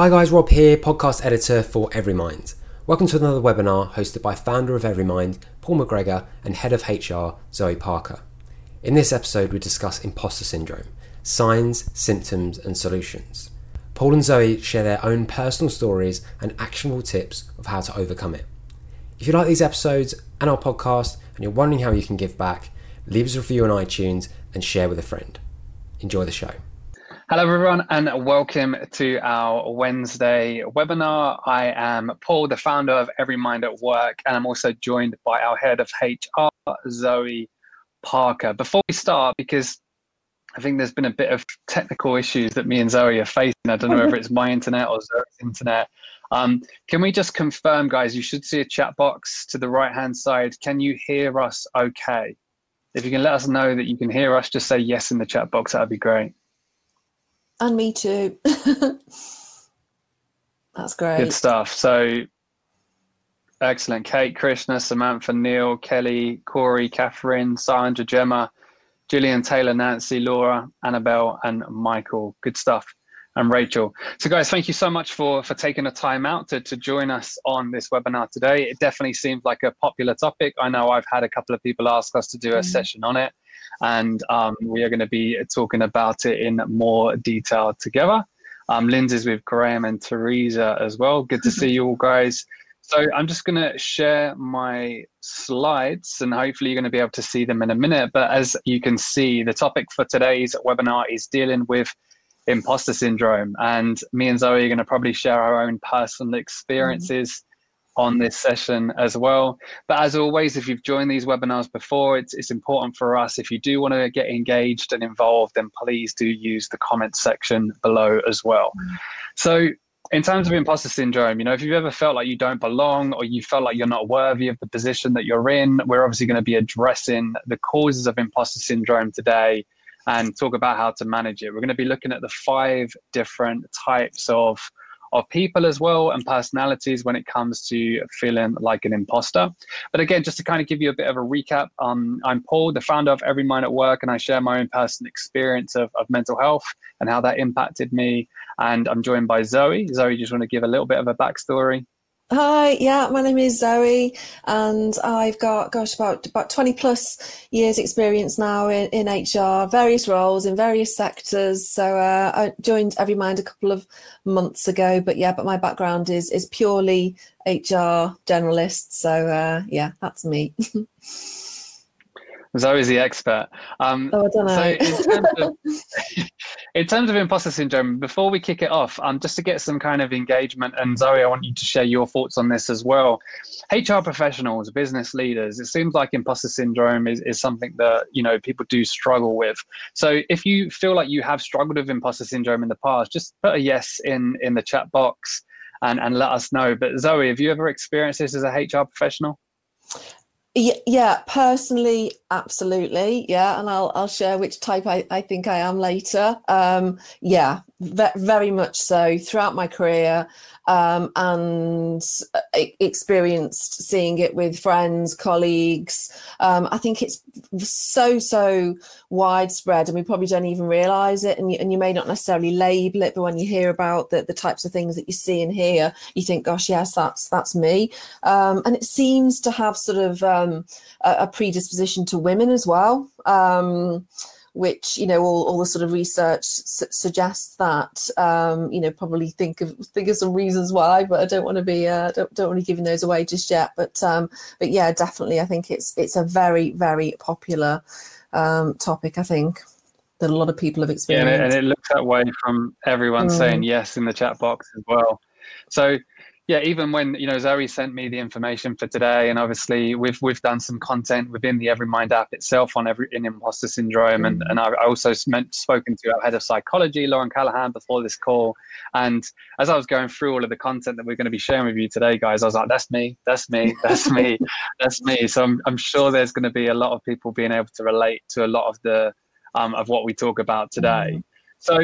Hi guys, Rob here, podcast editor for Everymind. Welcome to another webinar hosted by founder of Everymind, Paul McGregor, and head of HR, Zoe Parker. In this episode, we discuss imposter syndrome, signs, symptoms, and solutions. Paul and Zoe share their own personal stories and actionable tips of how to overcome it. If you like these episodes and our podcast and you're wondering how you can give back, leave us a review on iTunes and share with a friend. Enjoy the show. Hello, everyone, and welcome to our Wednesday webinar. I am Paul, the founder of Every Mind at Work, and I'm also joined by our head of HR, Zoe Parker. Before we start, because I think there's been a bit of technical issues that me and Zoe are facing. I don't know whether it's my internet or Zoe's internet. Um, can we just confirm, guys? You should see a chat box to the right hand side. Can you hear us okay? If you can let us know that you can hear us, just say yes in the chat box. That would be great. And me too. That's great. Good stuff. So excellent. Kate, Krishna, Samantha, Neil, Kelly, Corey, Catherine, Sandra, Gemma, Gillian, Taylor, Nancy, Laura, Annabelle, and Michael. Good stuff. And Rachel. So, guys, thank you so much for for taking the time out to, to join us on this webinar today. It definitely seems like a popular topic. I know I've had a couple of people ask us to do a mm-hmm. session on it and um, we are going to be talking about it in more detail together. Um, Lindsay's with Graham and Teresa as well. Good to see you all, guys. So I'm just going to share my slides and hopefully you're going to be able to see them in a minute. But as you can see, the topic for today's webinar is dealing with imposter syndrome. And me and Zoe are going to probably share our own personal experiences on this session as well. But as always, if you've joined these webinars before, it's, it's important for us. If you do want to get engaged and involved, then please do use the comment section below as well. So in terms of imposter syndrome, you know, if you've ever felt like you don't belong or you felt like you're not worthy of the position that you're in, we're obviously going to be addressing the causes of imposter syndrome today and talk about how to manage it. We're going to be looking at the five different types of of people as well and personalities when it comes to feeling like an imposter. But again, just to kind of give you a bit of a recap, um, I'm Paul, the founder of Every Mind at Work, and I share my own personal experience of, of mental health and how that impacted me. And I'm joined by Zoe. Zoe, just want to give a little bit of a backstory? Hi, yeah, my name is Zoe, and I've got, gosh, about about twenty plus years experience now in, in HR, various roles in various sectors. So uh, I joined Everymind a couple of months ago, but yeah, but my background is is purely HR generalist. So uh, yeah, that's me. Zoe's the expert. Um, oh, I don't know. So in terms, of, in terms of imposter syndrome, before we kick it off, um, just to get some kind of engagement, and Zoe, I want you to share your thoughts on this as well. HR professionals, business leaders, it seems like imposter syndrome is, is something that you know people do struggle with. So if you feel like you have struggled with imposter syndrome in the past, just put a yes in in the chat box and, and let us know. But Zoe, have you ever experienced this as a HR professional? Yeah, personally, absolutely. Yeah, and I'll I'll share which type I, I think I am later. Um, yeah, ve- very much so. Throughout my career, um, and uh, experienced seeing it with friends, colleagues. Um, I think it's so, so widespread, and we probably don't even realize it. And you, and you may not necessarily label it, but when you hear about the, the types of things that you see and hear, you think, gosh, yes, that's that's me. Um, and it seems to have sort of um, a, a, predisposition to women as well. Um, which you know all, all the sort of research su- suggests that um, you know probably think of think of some reasons why but i don't want to be uh, don't, don't want to be giving those away just yet but um, but yeah definitely i think it's it's a very very popular um, topic i think that a lot of people have experienced yeah, and, it, and it looks that way from everyone mm. saying yes in the chat box as well so yeah, even when you know Zoe sent me the information for today, and obviously we've we've done some content within the Everymind app itself on every in imposter syndrome, and and I also meant spoken to our head of psychology, Lauren Callahan, before this call, and as I was going through all of the content that we're going to be sharing with you today, guys, I was like, that's me, that's me, that's me, that's me. So I'm I'm sure there's going to be a lot of people being able to relate to a lot of the um, of what we talk about today. Mm. So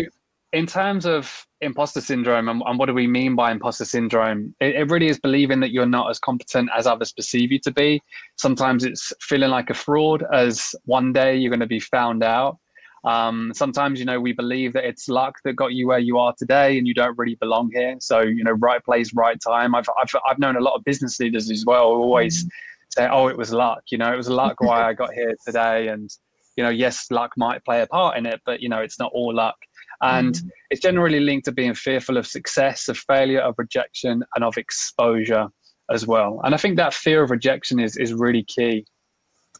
in terms of imposter syndrome and, and, what do we mean by imposter syndrome it, it, really is believing that you're not as competent as others perceive you to be sometimes it's feeling like a fraud as one day you're going to be found out Um, sometimes, you know, we believe that it's luck that got you where you are today and you don't really belong here. So, you know, right place, right time. I've, I've, I've known a lot of business leaders as well who always mm. say, oh, it was luck. You know, it was luck why I got here today. And, you know, yes, luck might play a part in it, but, you know, it's not all luck. And mm. it's generally linked to being fearful of success, of failure, of rejection, and of exposure as well. And I think that fear of rejection is, is really key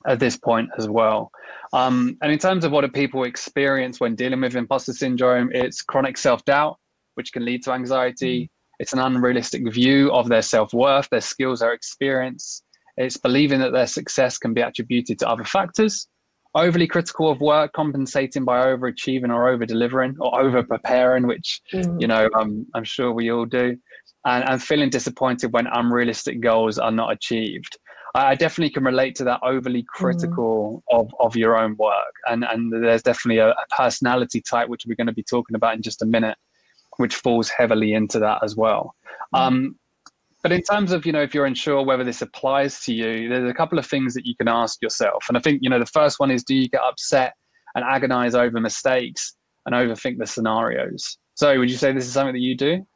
at this point as well. Um, and in terms of what do people experience when dealing with imposter syndrome, it's chronic self doubt, which can lead to anxiety. Mm. It's an unrealistic view of their self worth, their skills, their experience. It's believing that their success can be attributed to other factors. Overly critical of work, compensating by overachieving or over delivering or over preparing, which mm. you know um, I'm sure we all do, and, and feeling disappointed when unrealistic goals are not achieved. I definitely can relate to that overly mm. critical mm. of, of your own work. And, and there's definitely a, a, personality type, which we're going to be talking about in just a minute, which falls heavily into that as well. Mm. Um, but in terms of, you know, if you're unsure whether this applies to you, there's a couple of things that you can ask yourself. And I think, you know, the first one is do you get upset and agonize over mistakes and overthink the scenarios? So would you say this is something that you do?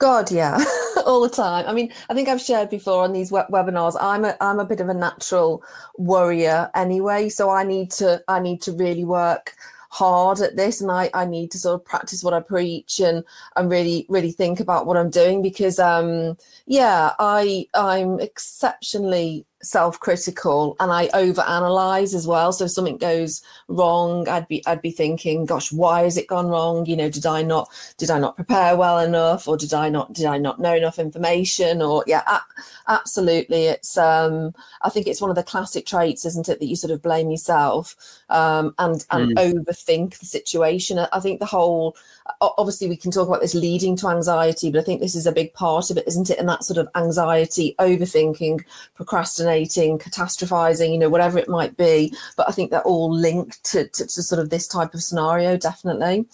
God, yeah, all the time. I mean, I think I've shared before on these webinars. I'm a I'm a bit of a natural worrier anyway, so I need to I need to really work hard at this and I, I need to sort of practice what I preach and and really really think about what I'm doing because um yeah I I'm exceptionally self-critical and I overanalyze as well. So if something goes wrong, I'd be I'd be thinking, gosh, why has it gone wrong? You know, did I not did I not prepare well enough, or did I not did I not know enough information? Or yeah, a- absolutely. It's um I think it's one of the classic traits, isn't it, that you sort of blame yourself um and and mm. overthink the situation. I think the whole obviously we can talk about this leading to anxiety, but I think this is a big part of it, isn't it? And that sort of anxiety, overthinking, procrastinating, catastrophizing, you know, whatever it might be. But I think they're all linked to, to, to sort of this type of scenario, definitely.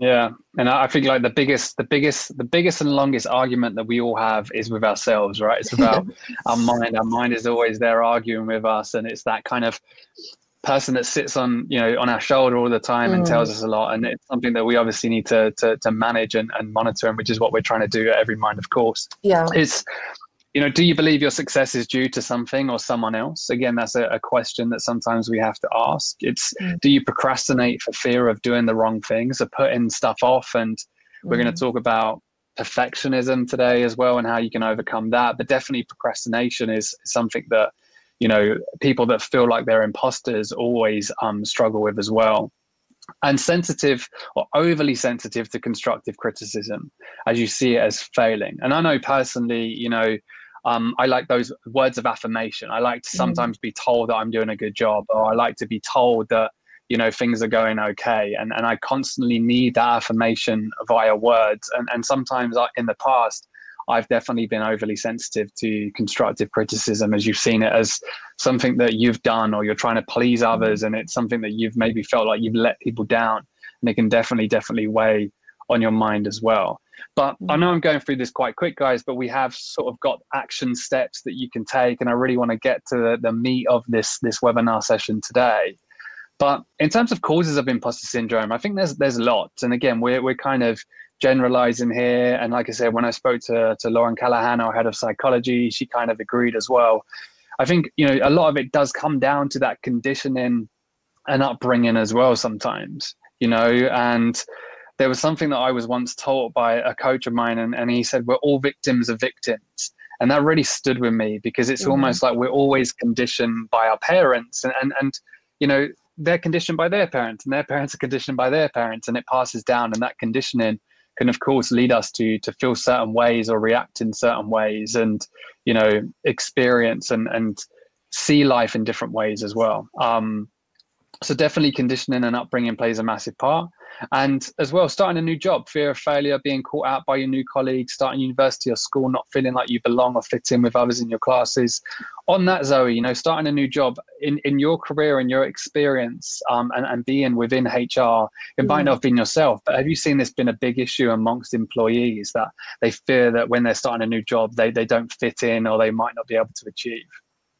Yeah, and I think like the biggest, the biggest, the biggest and longest argument that we all have is with ourselves, right? It's about our mind. Our mind is always there arguing with us, and it's that kind of person that sits on you know on our shoulder all the time mm. and tells mm. us a lot and it's something that we obviously need to to, to manage and, and monitor and which is what we're trying to do at every mind of course yeah it's you know do you believe your success is due to something or someone else? Again that's a, a question that sometimes we have to ask. It's mm. do you procrastinate for fear of doing the wrong things or putting stuff off? And mm. we're going to talk about perfectionism today as well and how you can overcome that. But definitely procrastination is something that you know people that feel like they're imposters always um, struggle with as well. And sensitive or overly sensitive to constructive criticism as you see it as failing. And i know personally you know um, i like those words of affirmation i like to mm. sometimes mm. be told that i'm doing a good job or i like to be told that you know things are going okay and, and i constantly need that affirmation via words and, and sometimes in the past I've definitely been overly sensitive to constructive criticism as you've seen it as something that you've done or you're trying to please mm-hmm. others and it's something that you've maybe felt like you've let people down and it can definitely definitely weigh on your mind as well but i mm-hmm. know i'm going through this quite quick guys but we have sort of got action steps that you can take and i really want to get to the, the meat of this this webinar session today but in terms of causes of imposter syndrome i think there's there's lots and again we're, we're kind of generalizing here. And like I said, when I spoke to, to Lauren Callahan, our head of psychology, she kind of agreed as well. I think, you know, a lot of it does come down to that conditioning and upbringing as well sometimes, you know, and there was something that I was once taught by a coach of mine, and, and he said, We're all victims of victims. And that really stood with me because it's mm-hmm. almost like we're always conditioned by our parents. And, and, and, you know, they're conditioned by their parents, and their parents are conditioned by their parents, and it passes down. And that conditioning can of course lead us to to feel certain ways or react in certain ways and you know experience and and see life in different ways as well um, so definitely conditioning and upbringing plays a massive part and as well starting a new job fear of failure being caught out by your new colleagues starting university or school not feeling like you belong or fit in with others in your classes. On that zoe you know starting a new job in, in your career and your experience um, and, and being within hr it might not have been yourself but have you seen this been a big issue amongst employees that they fear that when they're starting a new job they, they don't fit in or they might not be able to achieve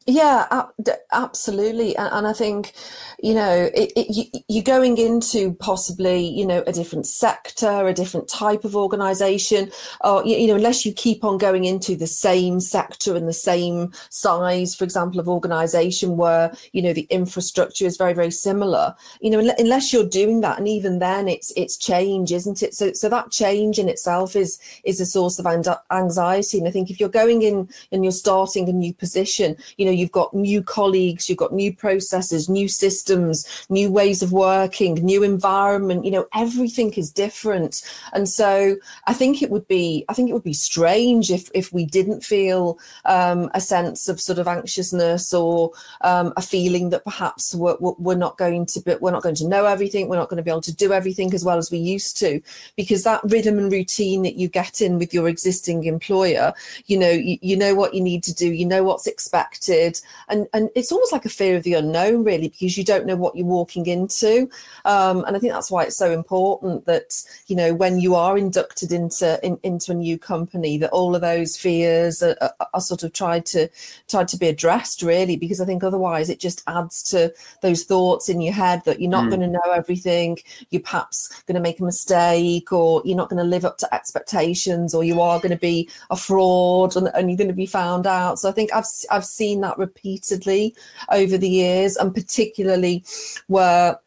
Yeah, absolutely, and, I think you know it, it, you, you're going into possibly you know a different sector, a different type of organisation, or you know unless you keep on going into the same sector and the same size, for example, of organisation where you know the infrastructure is very very similar. You know unless you're doing that, and even then it's it's change, isn't it? So so that change in itself is is a source of anxiety, and I think if you're going in and you're starting a new position, you know you've got new colleagues, you've got new processes, new systems, new ways of working, new environment, you know, everything is different. And so I think it would be, I think it would be strange if, if we didn't feel um, a sense of sort of anxiousness or um, a feeling that perhaps we're, we're not going to be, we're not going to know everything, we're not going to be able to do everything as well as we used to, because that rhythm and routine that you get in with your existing employer, you know, you, you know what you need to do, you know what's expected, and and it's almost like a fear of the unknown really because you don't know what you're walking into. Um, and i think that's why it's so important that you know when you are inducted into in, into a new company that all of those fears are, are, are, sort of tried to tried to be addressed really because i think otherwise it just adds to those thoughts in your head that you're not mm. going to know everything you're perhaps going to make a mistake or you're not going to live up to expectations or you are going to be a fraud and, and you're going to be found out. So i think i've i've seen that repeatedly over the years, and particularly where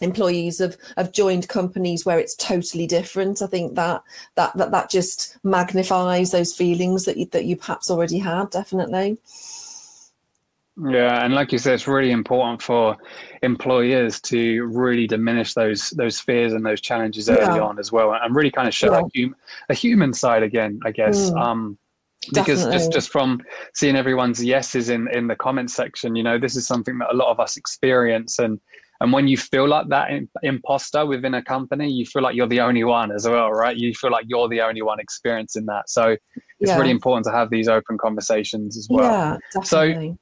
employees have, have joined companies where it's totally different. I think that that that, that just magnifies those feelings that you, that you perhaps already had, definitely. Yeah, and like you said, it's really important for employers to really diminish those those fears and those challenges early yeah. on as well, and really kind of show yeah. a, hum, a human side again, I guess. Mm. Um, because Definitely. just just from seeing everyone's yeses in in the comment section you know this is something that a lot of us experience and and when you feel like that imposter within a company you feel like you're the only one as well right you feel like you're the only one experiencing that so it's yeah. really important to have these open conversations as well yeah definitely. so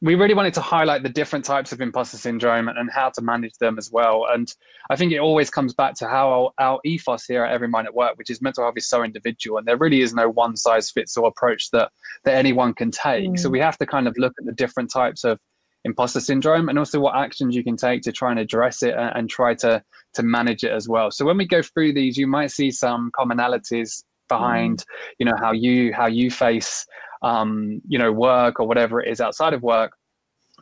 we really wanted to highlight the different types of imposter syndrome and, how to manage them as well. And I think it always comes back to how our, our, ethos here at Every Mind at Work, which is mental health is so individual, and there really is no one size fits all approach that that anyone can take. Mm. So we have to kind of look at the different types of imposter syndrome and also what actions you can take to try and address it and, and try to to manage it as well. So when we go through these, you might see some commonalities behind, mm. you know, how you how you face um, you know, work or whatever it is outside of work.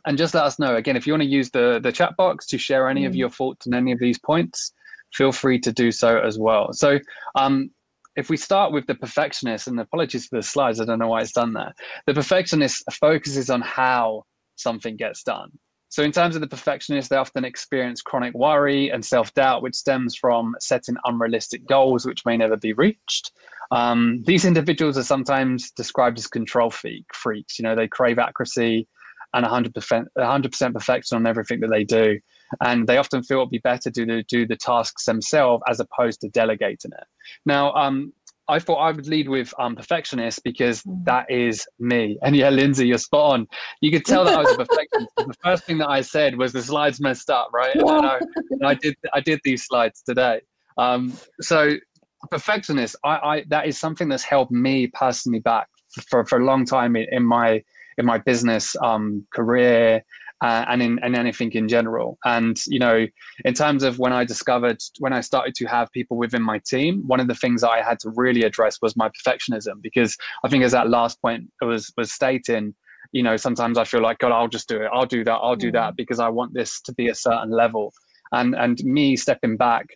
And just let us know. Again, if you want to use the, the chat box to share any mm. of your thoughts on any of these points, feel free to do so as well. So um, if we start with the perfectionist, and apologies for the slides, I don't know why it's done that. The perfectionist focuses on how something gets done. So, in terms of the perfectionist, they often experience chronic worry and self doubt, which stems from setting unrealistic goals which may never be reached. Um, these individuals are sometimes described as control freak, freaks. You know, they crave accuracy and 100%, 100% perfection on everything that they do. And they often feel it'd be better to do the tasks themselves as opposed to delegating it. Now, um, I thought I would lead with um, perfectionist because mm. that is me. And yeah, Lindsay, you're spot on. You could tell that I was a perfectionist. the first thing that I said was the slides messed up, right? And I, and I did I did these slides today. Um, so perfectionist, I, I that is something that's held me personally back for, for a long time in, in my in my business um, career uh, and in and anything in general. And you know, in terms of when I discovered when I started to have people within my team, one of the things that I had to really address was my perfectionism because I think as that last point was was stating, you know, sometimes I feel like God, I'll just do it, I'll do that, I'll do that mm. because I want this to be a certain level. And and me stepping back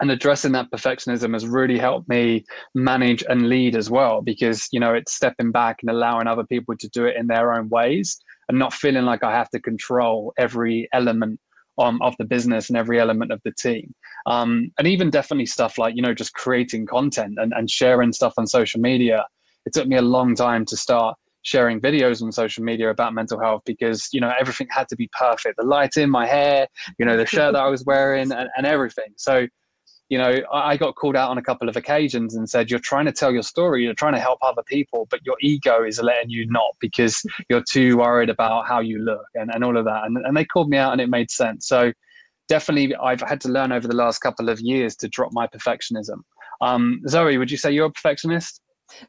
and addressing that perfectionism has really helped me manage and lead as well because you know it's stepping back and allowing other people to do it in their own ways and not feeling like i have to control every element um, of the business and every element of the team. Um, and even definitely stuff like you know just creating content and, and sharing stuff on social media. It took me a long time to start sharing videos on social media about mental health because you know everything had to be perfect. The lighting my hair you know the shirt that i was wearing and, and everything. So you know, I got called out on a couple of occasions and said, You're trying to tell your story, you're trying to help other people, but your ego is letting you not because you're too worried about how you look and, and all of that. And, and they called me out and it made sense. So definitely, I've had to learn over the last couple of years to drop my perfectionism. Um, Zoe, would you say you're a perfectionist?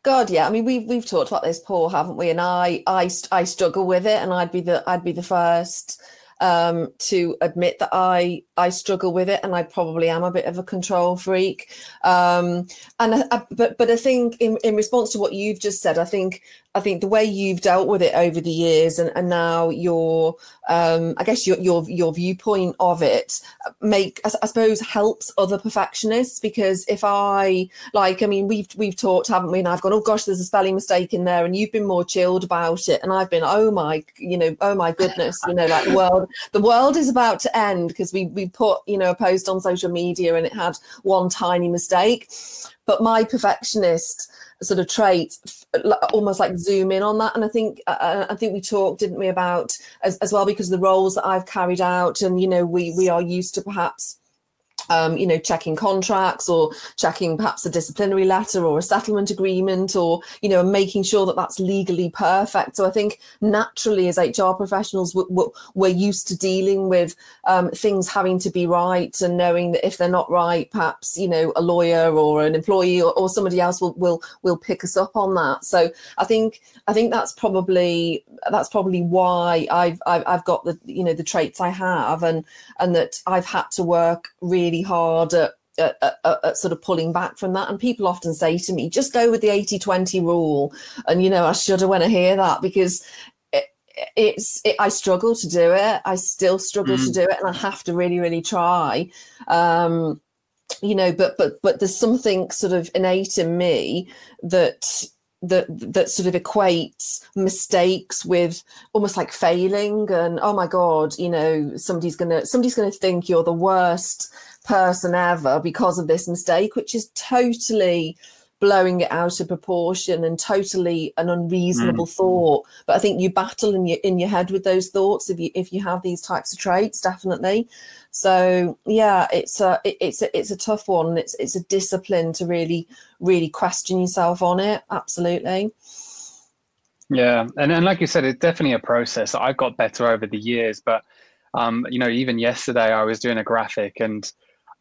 God, yeah. I mean, we've we've talked about this, Paul, haven't we? And I I I struggle with it, and I'd be the I'd be the first um, to admit that I I struggle with it, and I probably am a bit of a control freak. Um, and I, I, but but I think in in response to what you've just said, I think I think the way you've dealt with it over the years, and, and now your, um, I guess your your your viewpoint of it, make I, I, suppose helps other perfectionists because if I like, I mean, we've we've talked, haven't we? And I've gone, oh gosh, there's a spelling mistake in there, and you've been more chilled about it, and I've been, oh my, you know, oh my goodness, you know, like the world, the world is about to end because we we put you know a post on social media and it had one tiny mistake, but my perfectionist sort of trait almost like zoom in on that. And i think uh, uh, i think we talked didn't we about as, as well because the roles that i've carried out and you know we we are used to perhaps um, you know, checking contracts or checking perhaps a disciplinary letter or a settlement agreement or, you know, making sure that that's legally perfect. So I think naturally as HR professionals, we're, used to dealing with um, things having to be right and knowing that if they're not right, perhaps, you know, a lawyer or an employee or, or somebody else will, will, will pick us up on that. So I think, I think that's probably, that's probably why I've, I've, I've got the, you know, the traits I have and, and that I've had to work really really hard at, at, at, at, sort of pulling back from that. And people often say to me, just go with the 80 20 rule. And, you know, I shudder when I hear that because it, it's, it, I struggle to do it. I still struggle mm. to do it. And I have to really, really try. Um, you know, but, but, but there's something sort of innate in me that, that that sort of equates mistakes with almost like failing and oh my god you know somebody's gonna somebody's gonna think you're the worst person ever because of this mistake, which is totally blowing it out of proportion and totally an unreasonable mm. thought. But I think you battle in your in your head with those thoughts if you if you have these types of traits, definitely. So yeah, it's a it, it's a, it's a tough one. It's it's a discipline to really really question yourself on it. Absolutely. Yeah, and and like you said, it's definitely a process. I've got better over the years, but um, you know, even yesterday I was doing a graphic and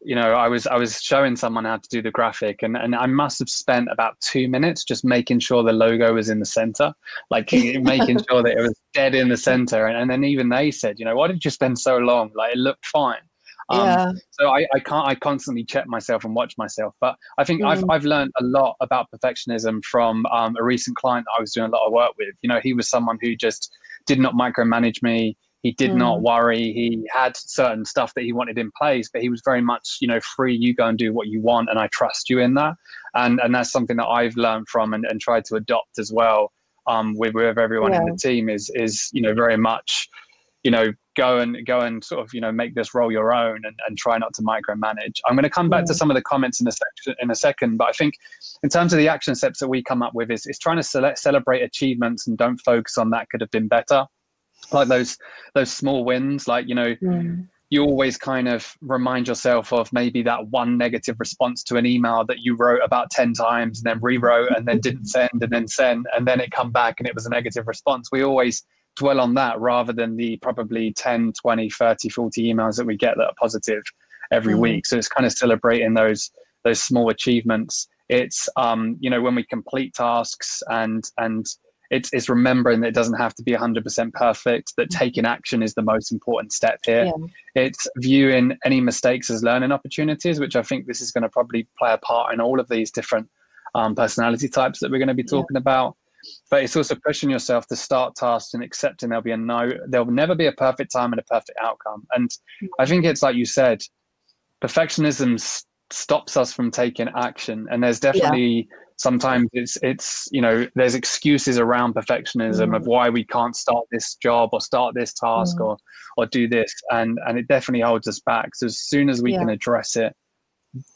you know, I was I was showing someone how to do the graphic, and and I must have spent about two minutes just making sure the logo was in the center, like making sure that it was dead in the center. And, and then even they said, you know, why did you spend so long? Like it looked fine. Um, yeah. So I, I can't I constantly check myself and watch myself, but I think mm. I've I've learned a lot about perfectionism from um, a recent client that I was doing a lot of work with. You know, he was someone who just did not micromanage me. He did mm. not worry. He had certain stuff that he wanted in place, but he was very much, you know, free. You go and do what you want, and I trust you in that. And and that's something that I've learned from and, and tried to adopt as well. Um, with with everyone yeah. in the team is is you know very much, you know, go and go and sort of you know make this role your own and, and try not to micromanage. I'm going to come back yeah. to some of the comments in a section in a second, but I think in terms of the action steps that we come up with is is trying to select, celebrate achievements and don't focus on that could have been better like those those small wins like you know mm. you always kind of remind yourself of maybe that one negative response to an email that you wrote about 10 times and then rewrote and then didn't send and then send and then it come back and it was a negative response we always dwell on that rather than the probably 10 20 30 40 emails that we get that are positive every mm. week so it's kind of celebrating those those small achievements it's um you know when we complete tasks and and it's, it's remembering that it doesn't have to be 100% perfect that mm. taking action is the most important step here yeah. it's viewing any mistakes as learning opportunities which i think this is going to probably play a part in all of these different um, personality types that we're going to be talking yeah. about but it's also pushing yourself to start tasks and accepting there'll be a no there'll never be a perfect time and a perfect outcome and mm. i think it's like you said perfectionism stops us from taking action and there's definitely yeah sometimes it's it's you know there's excuses around perfectionism mm. of why we can't start this job or start this task mm. or or do this and and it definitely holds us back so as soon as we yeah. can address it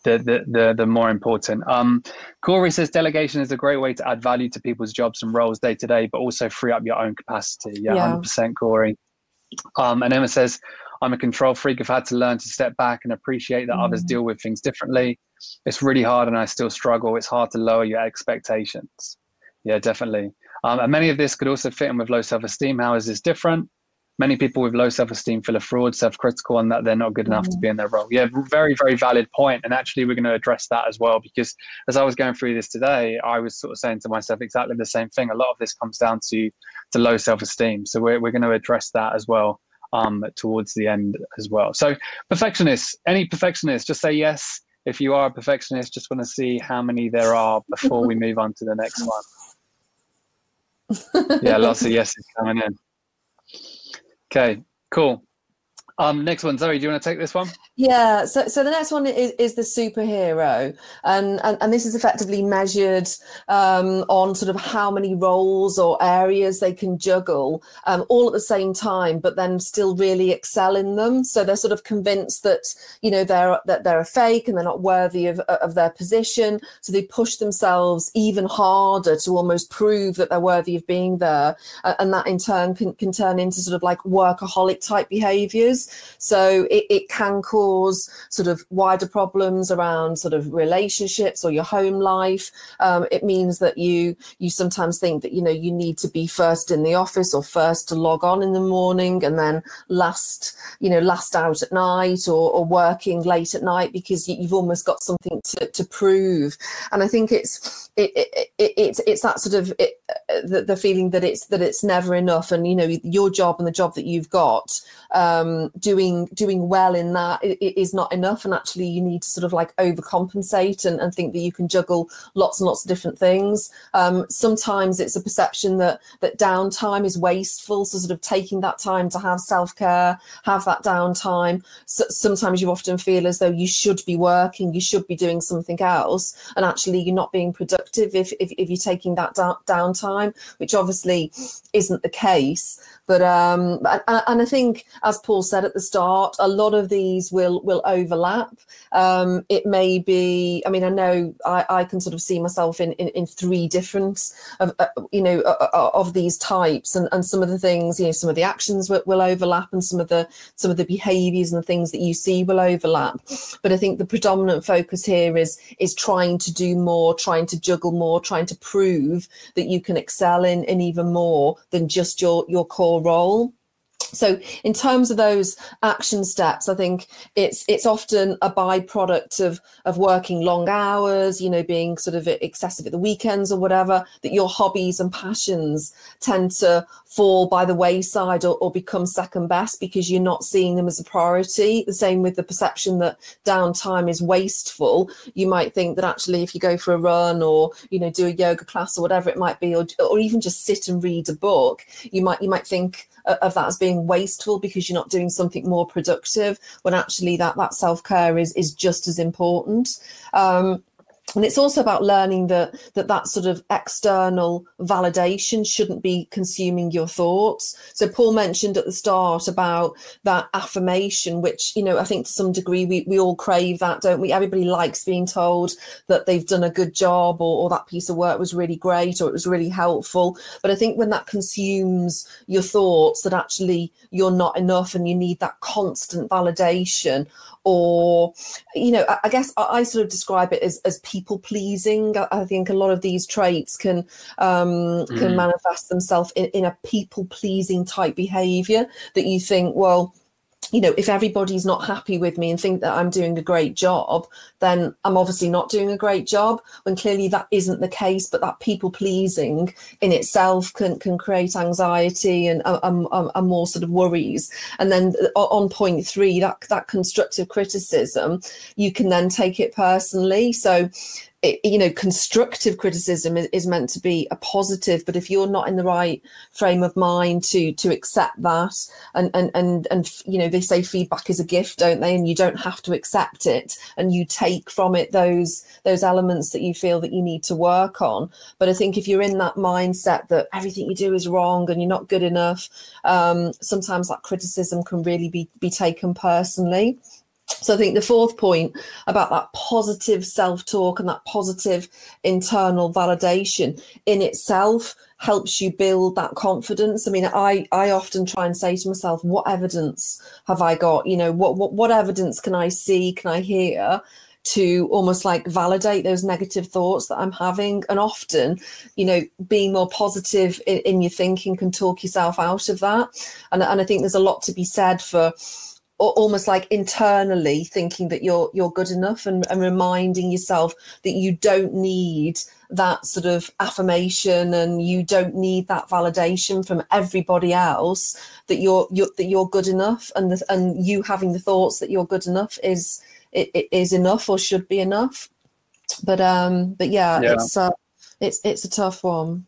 the, the the the more important um corey says delegation is a great way to add value to people's jobs and roles day to day but also free up your own capacity yeah, yeah. 100% corey um and emma says I'm a control freak. I've had to learn to step back and appreciate that mm. others deal with things differently. It's really hard and I still struggle. It's hard to lower your expectations. Yeah, definitely. Um, and many of this could also fit in with low self esteem. How is this different? many people with low self-esteem feel a fraud, self-critical, and that they're not good enough mm-hmm. to be in their role. Yeah, very, very valid point. And actually, we're going to address that as well because as I was going through this today, I was sort of saying to myself exactly the same thing. A lot of this comes down to to low self-esteem. So we're we're going to address that as well um, towards the end as well. So perfectionists, any perfectionists, just say yes. If you are a perfectionist, just want to see how many there are before we move on to the next one. yeah, lots of yeses coming in. Okay, cool. Um, next one, Zoe, do you want to take this one? Yeah, so so the next one is, is the superhero, and, and and this is effectively measured um, on sort of how many roles or areas they can juggle um, all at the same time, but then still really excel in them. So they're sort of convinced that you know they're that they're a fake and they're not worthy of of their position, so they push themselves even harder to almost prove that they're worthy of being there, and that in turn can can turn into sort of like workaholic type behaviors. So it, it can cause sort of wider problems around sort of relationships or your home life. Um, it means that you you sometimes think that you know you need to be first in the office or first to log on in the morning and then last you know last out at night or, or working late at night because you, have almost got something to, to prove. And I think it's it, it, it it's it's that sort of it, the, the feeling that it's that it's never enough. And you know your job and the job that you've got um, doing doing well in that is not enough. And actually you need to sort of like overcompensate and, and think that you can juggle lots and lots of different things. Um, sometimes it's a perception that that downtime is wasteful. So sort of taking that time to have self-care have that downtime. So, sometimes you often feel as though you should be working you should be doing something else. And actually you're not being productive if, if, if you're taking that downtime which obviously isn't the case but um, and, I think, as Paul said at the start, a lot of these will will overlap. Um, it may be. I mean, I know I, I can sort of see myself in in, in three different, of, uh, you know, uh, uh, of these types, and, and some of the things, you know, some of the actions will, will overlap, and some of the some of the behaviours and the things that you see will overlap. But I think the predominant focus here is is trying to do more, trying to juggle more, trying to prove that you can excel in in even more than just your your core role so in terms of those action steps i think it's it's often a byproduct of of working long hours you know being sort of excessive at the weekends or whatever that your hobbies and passions tend to fall by the wayside or, or become second best because you're not seeing them as a priority. The same with the perception that downtime is wasteful. You might think that actually if you go for a run or you know do a yoga class or whatever it might be or, or even just sit and read a book you might you might think of that as being wasteful because you're not doing something more productive when actually that that self-care is is just as important. Um, and it's also about learning that that that sort of external validation shouldn't be consuming your thoughts. So paul mentioned at the start about that affirmation which you know i think to some degree we, we all crave that don't we? Everybody likes being told that they've done a good job or, or that piece of work was really great or it was really helpful. But i think when that consumes your thoughts that actually you're not enough and you need that constant validation or you know I, I guess I, I, sort of describe it as, as people pleasing I, I, think a lot of these traits can um, mm. can manifest themselves in, in a people pleasing type behavior that you think well you know, if everybody's not happy with me and think that I'm doing a great job, then I'm obviously not doing a great job. When clearly that isn't the case, but that people pleasing in itself can can create anxiety and a, a, a more sort of worries. And then uh, on point three, that that constructive criticism, you can then take it personally. So it, you know constructive criticism is, is, meant to be a positive but if you're not in the right frame of mind to to accept that and and and and you know they say feedback is a gift don't they? And you don't have to accept it and you take from it those those elements that you feel that you need to work on. But i think if you're in that mindset that everything you do is wrong and you're not good enough um, sometimes that criticism can really be be taken personally so I think the fourth point about that positive self-talk and that positive internal validation in itself helps you build that confidence. I mean, I I often try and say to myself, what evidence have I got? You know, what what what evidence can I see? Can I hear? to almost like validate those negative thoughts that I'm having. And often, you know, being more positive in, in your thinking can talk yourself out of that. And, and I think there's a lot to be said for almost like internally thinking that you're you're good enough and, and reminding yourself that you don't need that sort of affirmation and you don't need that validation from everybody else that you're, you're that you're good enough and the, and you having the thoughts that you're good enough is it, it is enough or should be enough. But um but yeah, yeah. it's uh, it's it's a tough one.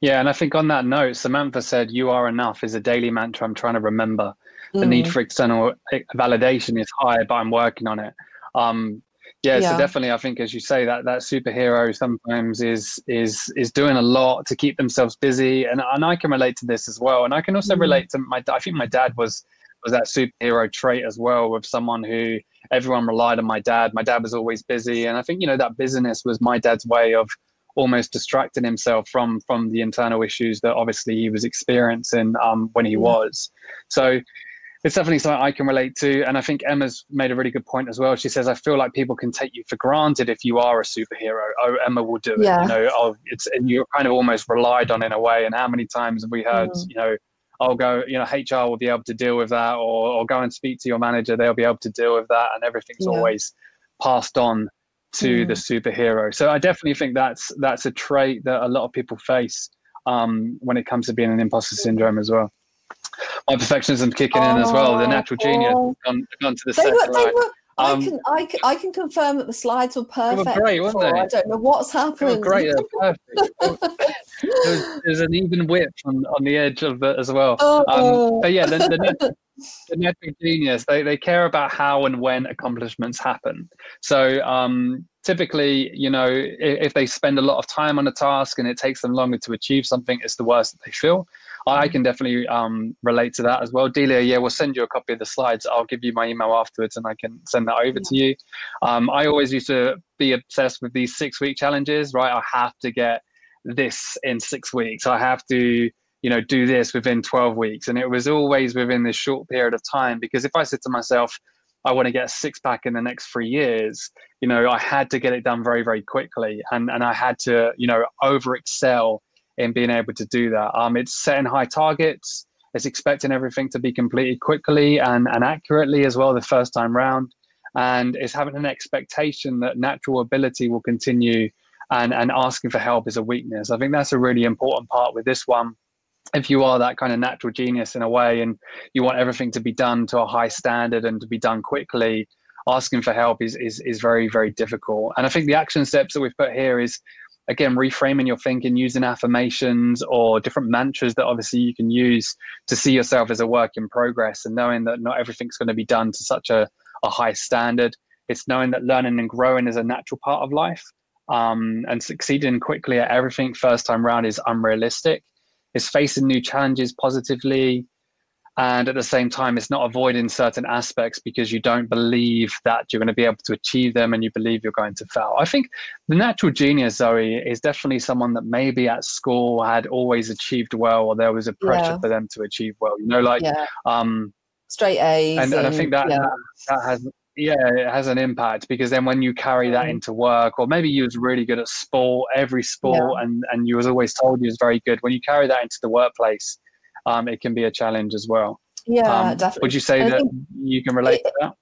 Yeah and i think on that note samantha said you are enough is a daily mantra i'm trying to remember the mm. need for external eh, validation is high but i'm working on it. Um yeah, yeah, so definitely i think as you say that that superhero sometimes is is is doing a lot to keep themselves busy. And and i can relate to this as well. And i can also mm. relate to my i think my dad was was that superhero trait as well with someone who everyone relied on my dad. My dad was always busy. And i think you know that busyness was my dad's way of almost distracting himself from from the internal issues that obviously he was experiencing um, when he mm. was. So it's definitely something I can relate to. And I think Emma's made a really good point as well. She says, I feel like people can take you for granted if you are a superhero. Oh, Emma will do it. Yeah. You know, oh, it's, and you're kind of almost relied on in a way. And how many times have we heard, mm. you know, I'll go, you know, HR will be able to deal with that, or, or go and speak to your manager. They'll be able to deal with that. And everything's yeah. always passed on to mm. the superhero. So I definitely think that's, that's a trait that a lot of people face um, when it comes to being an imposter syndrome as well my perfectionism kicking oh, in as well. The natural genius oh. gone, gone to the they were, they were, um, I can I can I can confirm that the slides were perfect. Were great, weren't they? I don't know what's happened. great, perfect. there's, an even width on, on the edge of it as well. Oh. Um, but yeah, the, the, the natural genius they, they care about how and when accomplishments happen. So um, typically, you know, if, if they spend a lot of time on a task and it takes them longer to achieve something, it's the worst that they feel. I can definitely um, relate to that as well. Delia, yeah, we'll send you a copy of the slides. I'll give you my email afterwards and I can send that over yeah. to you. Um, I always used to be obsessed with these six week challenges, right? I have to get this in six weeks. I have to, you know, do this within 12 weeks. And it was always within this short period of time because if I said to myself, I want to get a six pack in the next three years, you know, I had to get it done very, very quickly. And, and I had to, you know, over excel in being able to do that. Um, it's setting high targets. It's expecting everything to be completed quickly and, and accurately as well the first time round. And it's having an expectation that natural ability will continue and, and asking for help is a weakness. I think that's a really important part with this one. If you are that kind of natural genius in a way and you want everything to be done to a high standard and to be done quickly, asking for help is, is, is very, very difficult. And I think the action steps that we've put here is again reframing your thinking using affirmations or different mantras that obviously you can use to see yourself as a work in progress and knowing that not everything's going to be done to such a, a high standard. It's knowing that learning and growing is a natural part of life um, and succeeding quickly at everything first time round is unrealistic. It's facing new challenges positively and at the same time it's not avoiding certain aspects because you don't believe that you're going to be able to achieve them and you believe you're going to fail i think the natural genius zoe is definitely someone that maybe at school had always achieved well or there was a pressure yeah. for them to achieve well you know like yeah. um straight a's and, and, and i think that, yeah. that, that has yeah it has an impact because then when you carry that mm. into work or maybe you was really good at sport every sport and and you was always told you was very good when you carry that into the workplace um, it can be a challenge as well. Yeah, um, definitely. Would you say I that you can relate it, to that?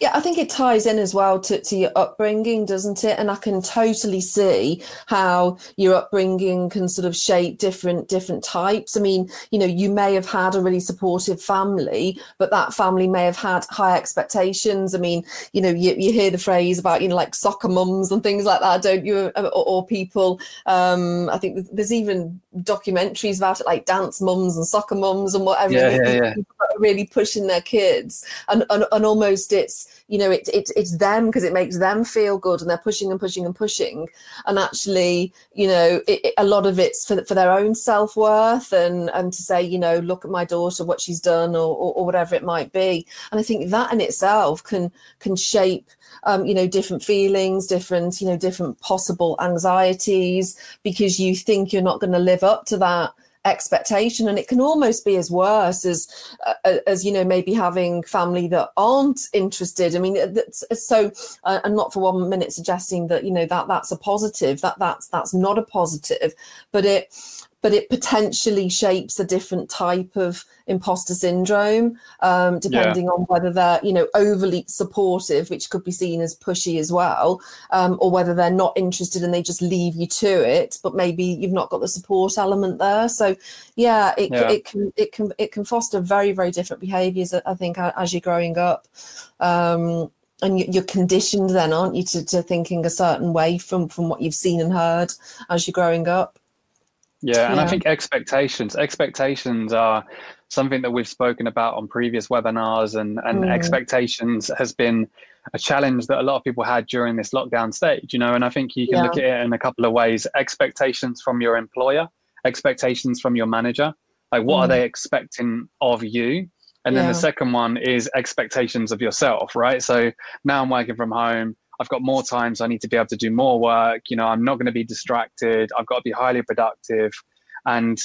Yeah, I think it ties in as well to, to your upbringing, doesn't it? And I can totally see how your upbringing can sort of shape different different types. I mean, you know, you may have had a really supportive family, but that family may have had high expectations. I mean, you know, you, you hear the phrase about, you know, like soccer mums and things like that, don't you? Or, or people, um, I think there's even documentaries about it, like dance mums and soccer mums and whatever. Yeah, yeah, yeah. Really pushing their kids. And, and, and almost it's, you know it, it it's them because it makes them feel good and they're pushing and pushing and pushing and actually you know it, it, a lot of it's for, for their own self-worth and and to say you know look at my daughter what she's done or, or, or whatever it might be and i think that in itself can can shape um, you know different feelings different you know different possible anxieties because you think you're not going to live up to that expectation. And it can almost be as worse as uh, as you know maybe having family that aren't interested. I mean so uh, i'm not for one minute suggesting that you know that that's a positive that that's that's not a positive but it but it potentially shapes a different type of imposter syndrome, um, depending yeah. on whether they're, you know, overly supportive, which could be seen as pushy as well, um, or whether they're not interested and they just leave you to it, but maybe you've not got the support element there. So, yeah, it, yeah. it can it can it can foster very very different behaviours. I think as you're growing up. Um, and you're conditioned then aren't you to, to thinking a certain way from from what you've seen and heard as you're growing up yeah, and yeah. I think expectations expectations are something that we've spoken about on previous webinars, and and mm. expectations has been a challenge that a lot of people had during this lockdown stage. You know, and I think you can yeah. look at it in a couple of ways: expectations from your employer, expectations from your manager. Like, what mm. are they expecting of you? And then yeah. the second one is expectations of yourself, right? So now I'm working from home I've got more time, so I need to be able to do more work. You know, I'm not going to be distracted. I've got to be highly productive, and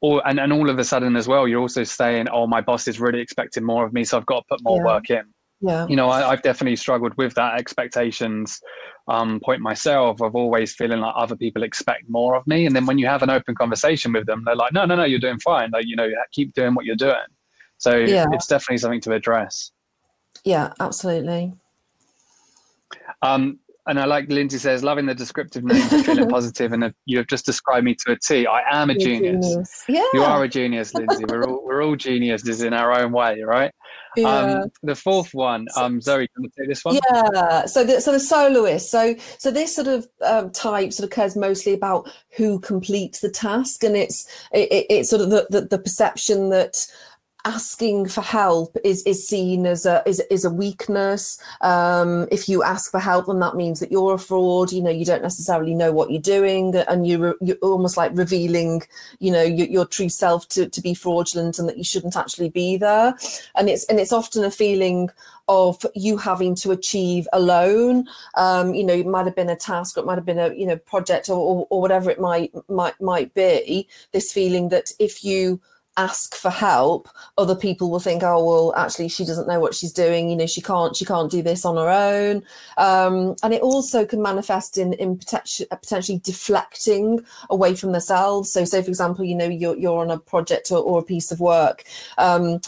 all and, and all of a sudden as well, you're also saying, "Oh, my boss is really expecting more of me, so I've got to put more yeah. work in." Yeah. You know, I, have definitely struggled with that expectations um, point myself of always feeling like other people expect more of me, and then when you have an open conversation with them, they're like, "No, no, no, you're doing fine. Like, you know, keep doing what you're doing." So yeah. it's definitely something to address. Yeah, absolutely. Um, and I like Lindsay says, loving the descriptive names feeling positive, and you have just described me to a T. I am a genius. genius. Yeah. You are a genius, Lindsay. we're all we're all geniuses in our own way, right? Yeah. Um, the fourth one, um, Zoe, can you take this one? Yeah. So the so the soloist. So so this sort of um, type sort of cares mostly about who completes the task, and it's it, it, it's sort of the, the, the perception that asking for help is is seen as a is, is a weakness. Um, if you ask for help, then that means that you're a fraud. You know, you don't necessarily know what you're doing, and you you're almost like revealing, you know, your, your true self to, to be fraudulent and that you shouldn't actually be there. And it's and it's often a feeling of you having to achieve alone. Um, you know, it might have been a task, or it might have been a you know project, or, or, or whatever it might might might be. This feeling that if you ask for help other people will think oh well actually she doesn't know what she's doing. You know she can't she can't do this on her own. Um, and it also can manifest in in potentially, potentially deflecting away from themselves. So say for example you know you're, you're on a project or, or a piece of work um,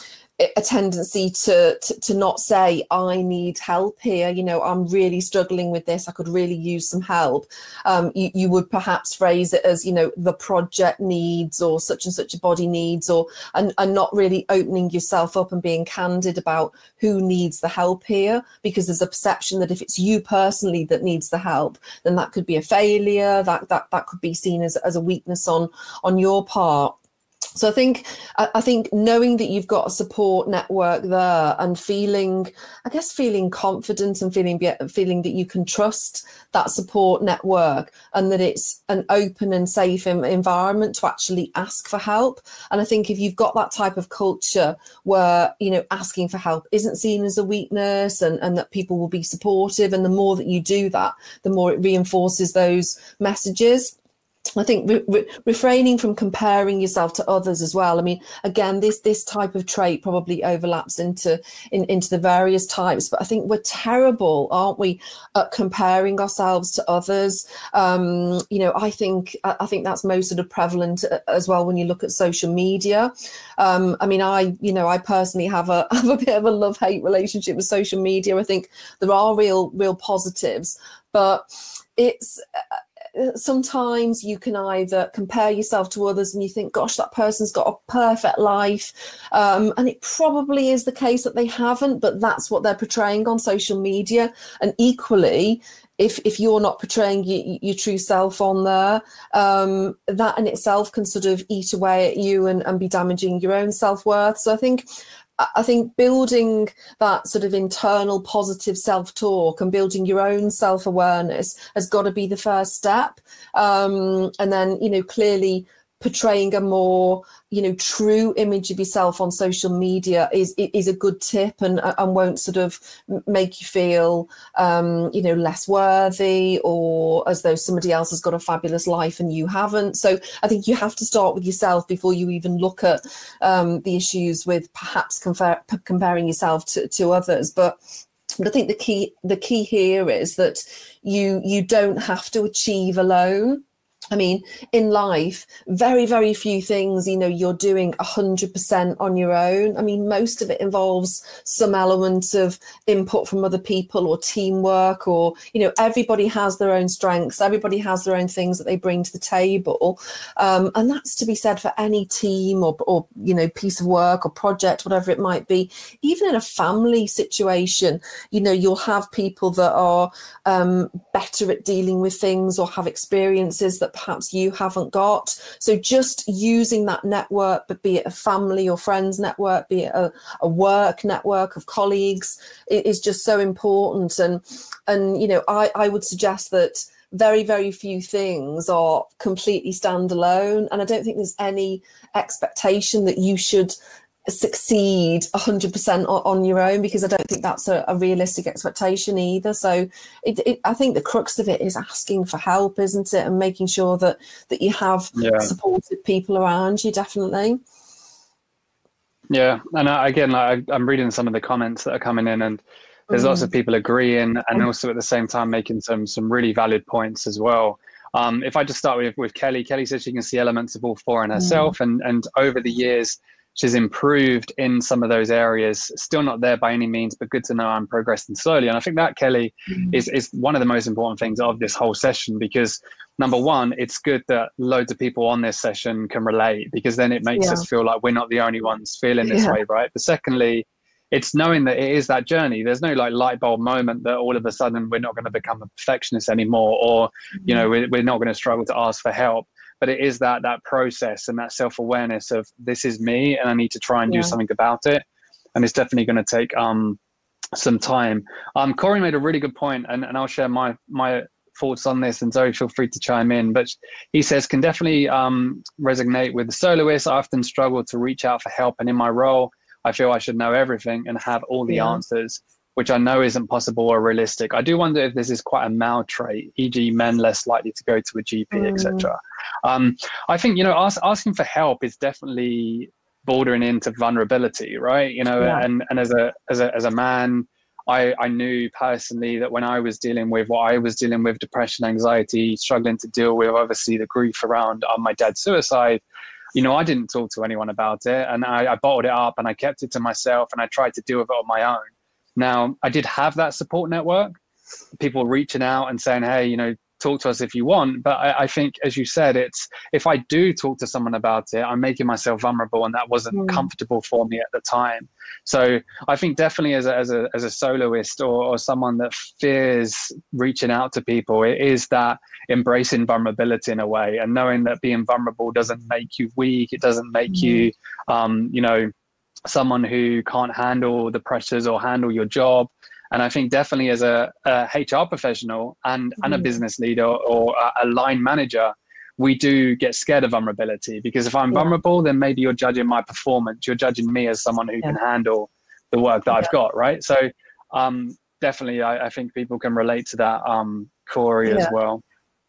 a tendency to, to, to not say i need help here you know i'm really struggling with this. I could really use some help. Um, you, you would perhaps phrase it as you know the project needs or such and such a body needs or and, and not really opening yourself up and being candid about who needs the help here because there's a perception that if it's you personally that needs the help then that could be a failure that that, that could be seen as, as a weakness on on your part so I think I think knowing that you've got a support network there and feeling, I guess, feeling confident and feeling feeling that you can trust that support network and that it's an open and safe environment to actually ask for help. And I think if you've got that type of culture where you know asking for help isn't seen as a weakness and and that people will be supportive, and the more that you do that, the more it reinforces those messages. I think re- re- refraining from comparing yourself to others as well. I mean, again, this this type of trait probably overlaps into in, into the various types, but I think we're terrible, aren't we, at comparing ourselves to others? Um, you know, I think I think that's most sort of prevalent uh, as well when you look at social media. Um, I mean, I you know, I personally have a have a bit of a love hate relationship with social media. I think there are real real positives, but it's sometimes you can either compare yourself to others and you think, gosh, that person's got a perfect life. Um, and it probably is the case that they haven't, but that's what they're portraying on social media. And equally, if, if you're not portraying your, your true self on there, um, that in itself can sort of eat away at you and, and be damaging your own self worth. So I think I think building that sort of internal positive self talk and building your own self awareness has got to be the first step. Um, and then, you know, clearly portraying a more you know true image of yourself on social media is is a good tip and and won't sort of make you feel um, you know less worthy or as though somebody else has got a fabulous life and you haven't so i think you have to start with yourself before you even look at um, the issues with perhaps compare, comparing yourself to, to others but but I think the key the key here is that you you don't have to achieve alone. I mean, in life, very, very few things, you know, you're doing 100% on your own. I mean, most of it involves some element of input from other people or teamwork, or, you know, everybody has their own strengths, everybody has their own things that they bring to the table. Um, and that's to be said for any team or, or, you know, piece of work or project, whatever it might be. Even in a family situation, you know, you'll have people that are um, better at dealing with things or have experiences that perhaps you haven't got. So just using that network, but be it a family or friends network, be it a, a work network of colleagues, is just so important. And and you know, I, I would suggest that very, very few things are completely standalone. And I don't think there's any expectation that you should succeed 100% on your own because I don't think that's a, a realistic expectation either. So it, it, I think the crux of it is asking for help, isn't it? And making sure that, that you have yeah. supportive people around you, definitely. Yeah. And I, again, like, I, am reading some of the comments that are coming in and there's mm. lots of mm. people agreeing and also at the same time making some, some really valid points as well. Um, if I just start with, with Kelly, Kelly says she can see elements of all four in herself mm. and, and over the years, she's improved in some of those areas. Still not there by any means, but good to know I'm progressing slowly. And I think that Kelly mm-hmm. is is one of the most important things of this whole session because number one, it's good that loads of people on this session can relate because then it makes yeah. us feel like we're not the only ones feeling this yeah. way, right? But secondly, it's knowing that it is that journey. There's no like light bulb moment that all of a sudden we're not going to become a perfectionist anymore, or you know mm-hmm. we're, we're not going to struggle to ask for help but it is that that process and that self-awareness of this is me and i need to try and yeah. do something about it and it's definitely going to take um some time um corey made a really good point and, and i'll share my my thoughts on this and zoe feel free to chime in but he says can definitely um resonate with the soloist i often struggle to reach out for help and in my role i feel i should know everything and have all the yeah. answers which I know isn't possible or realistic. I do wonder if this is quite a male trait, e.g., men less likely to go to a GP, mm. etc. Um, I think you know, ask, asking for help is definitely bordering into vulnerability, right? You know, yeah. and and as a as a as a man, I I knew personally that when I was dealing with what I was dealing with, depression, anxiety, struggling to deal with obviously the grief around uh, my dad's suicide you know, I didn't talk to anyone about it and I, I, bottled it up and I kept it to myself and I tried to deal with it on my own. Now, I did have that support network, people reaching out and saying, hey, you know, talk to us if you want. But I, I, think, as you said, it's if I do talk to someone about it, I'm making myself vulnerable, and that wasn't mm. comfortable for me at the time. So I think definitely as a as a as a soloist or, or someone that fears reaching out to people, it is that embracing vulnerability in a way, and knowing that being vulnerable doesn't make you weak. It doesn't make mm. you, um, you know someone who can't handle the pressures or handle your job. And I think definitely as a, a HR professional and, mm. and a mm. business leader or a, a, line manager, we do get scared of vulnerability because if I'm yeah. vulnerable, then maybe you're judging my performance. You're judging me as someone who yeah. can handle the work that yeah. I've got, right? So um, definitely, I, I, think people can relate to that, um, Corey, as well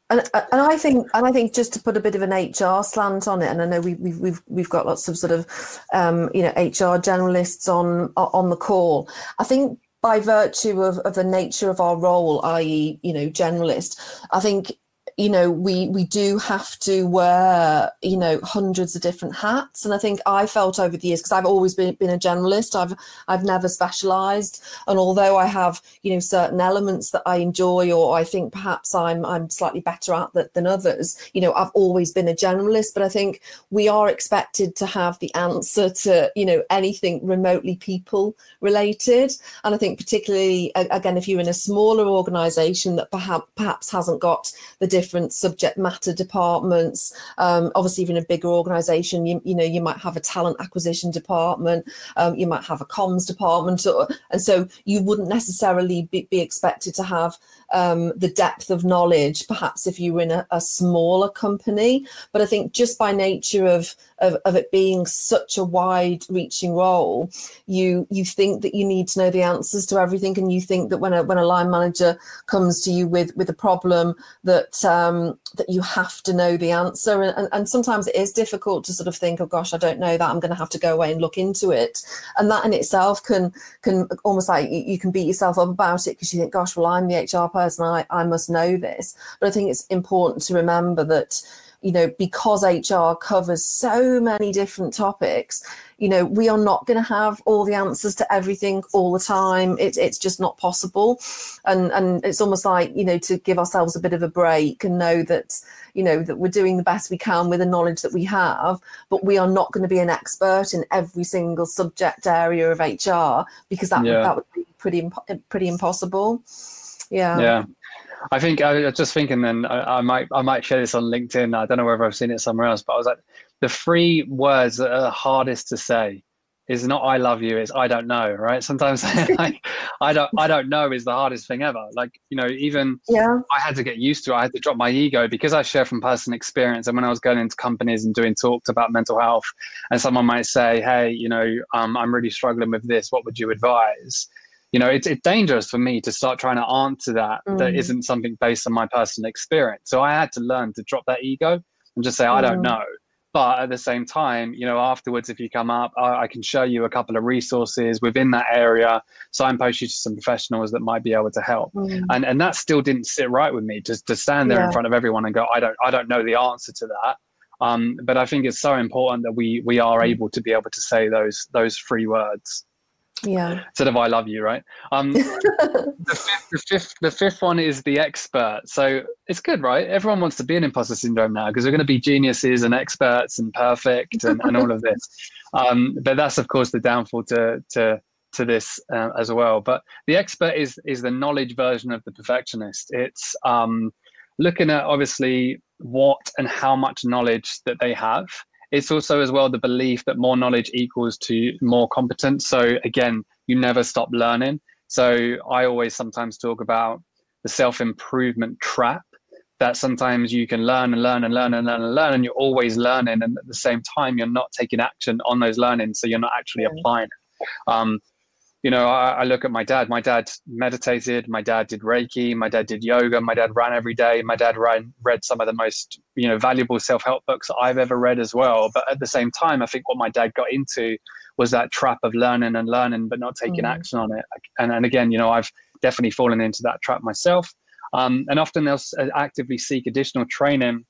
and, and I think and I think just to put a bit of an HR slant on it, and I know we, we've we've we've got lots of sort of um, you know HR generalists on on the call. I think by virtue of, of the nature of our role, i.e., you know, generalist, I think you know we we do have to wear you know hundreds of different hats. And i think i felt over the years because i've always been, been a generalist i've i've never specialized. And although i have you know certain elements that i enjoy or i think perhaps i'm i'm slightly better at that than others you know i've always been a generalist. But i think we are expected to have the answer to you know anything remotely people related. And i think particularly again if you're in a smaller organization that perhaps perhaps hasn't got the different different subject matter departments. Um, obviously, even a bigger organization, you, you know, you might have a talent acquisition department, um, you might have a comms department, or, and so you wouldn't necessarily be, be expected to have um, the depth of knowledge, perhaps if you were in a, a, smaller company. But I think just by nature of, of, of it being such a wide reaching role, you you think that you need to know the answers to everything, and you think that when a when a line manager comes to you with with a problem that um, that you have to know the answer, and, and, and sometimes it is difficult to sort of think, oh gosh, I don't know that, I'm going to have to go away and look into it, and that in itself can can almost like you, you can beat yourself up about it because you think, gosh, well, I'm the HR person, I, I must know this, but I think it's important to remember that you know, because HR covers so many different topics, you know, we are not going to have all the answers to everything all the time. It's it's just not possible, and and it's almost like you know to give ourselves a bit of a break and know that you know that we're doing the best we can with the knowledge that we have, but we are not going to be an expert in every single subject area of HR because that yeah. that would be pretty pretty impossible. Yeah. Yeah. I think I was just thinking. Then I, I, might I might share this on LinkedIn. I don't know whether I've seen it somewhere else, but I was like, the three words that are hardest to say is not "I love you." It's "I don't know." Right? Sometimes like, I don't I don't know is the hardest thing ever. Like you know, even yeah, I had to get used to. it. I had to drop my ego because I share from personal experience. And when I was going into companies and doing talks about mental health, and someone might say, "Hey, you know, um, I'm really struggling with this. What would you advise?" You know it's, it's dangerous for me to start trying to answer that mm. that isn't something based on my personal experience so i had to learn to drop that ego and just say i don't mm. know but at the same time you know afterwards if you come up I, I, can show you a couple of resources within that area signpost you to some professionals that might be able to help mm. and and that still didn't sit right with me just to stand there yeah. in front of everyone and go i don't i don't know the answer to that um, but i think it's so important that we we are mm. able to be able to say those those three words yeah. Instead of i love you right? Um the, fifth, the fifth the fifth one is the expert. So it's good right? Everyone wants to be an imposter syndrome now because we're going to be geniuses and experts and perfect and, and all of this. Um but that's of course the downfall to to to this uh, as well. But the expert is is the knowledge version of the perfectionist. It's um looking at obviously what and how much knowledge that they have it's also as well the belief that more knowledge equals to more competence. So again, you never stop learning. So I always sometimes talk about the self improvement trap that sometimes you can learn and learn and learn and learn and learn, and you're always learning. And at the same time, you're not taking action on those learnings. So you're not actually applying it. Um, you know, I, I, look at my dad. My dad meditated. My dad did Reiki. My dad did yoga. My dad ran every day. My dad ran, read some of the most, you know, valuable self-help books I've ever read as well. But at the same time, I think what my dad got into was that trap of learning and learning, but not taking mm. action on it. And, and again, you know, I've definitely fallen into that trap myself. Um, and often they'll actively seek additional training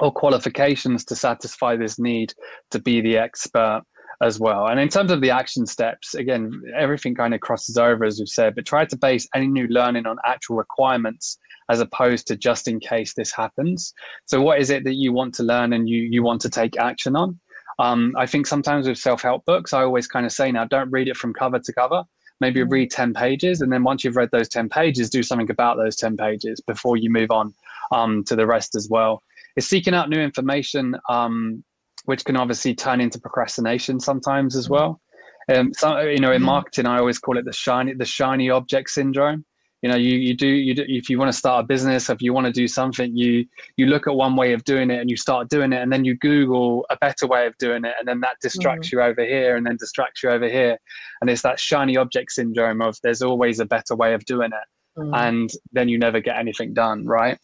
or qualifications to satisfy this need to be the expert as well. And in terms of the action steps, again, everything kind of crosses over, as we've said, but try to base any new learning on actual requirements as opposed to just in case this happens. So, what is it that you want to learn and you, you want to take action on? Um, I think sometimes with self help books, I always kind of say now, don't read it from cover to cover. Maybe mm. read 10 pages, and then once you've read those 10 pages, do something about those 10 pages before you move on um, to the rest as well. Is seeking out new information um, which can obviously turn into procrastination sometimes as well. Um, so you know, in mm-hmm. marketing, I always call it the shiny the shiny object syndrome. You know, you you do you do, if you want to start a business, if you want to do something, you you look at one way of doing it and you start doing it, and then you Google a better way of doing it, and then that distracts mm. you over here, and then distracts you over here, and it's that shiny object syndrome of there's always a better way of doing it, mm. and then you never get anything done, right?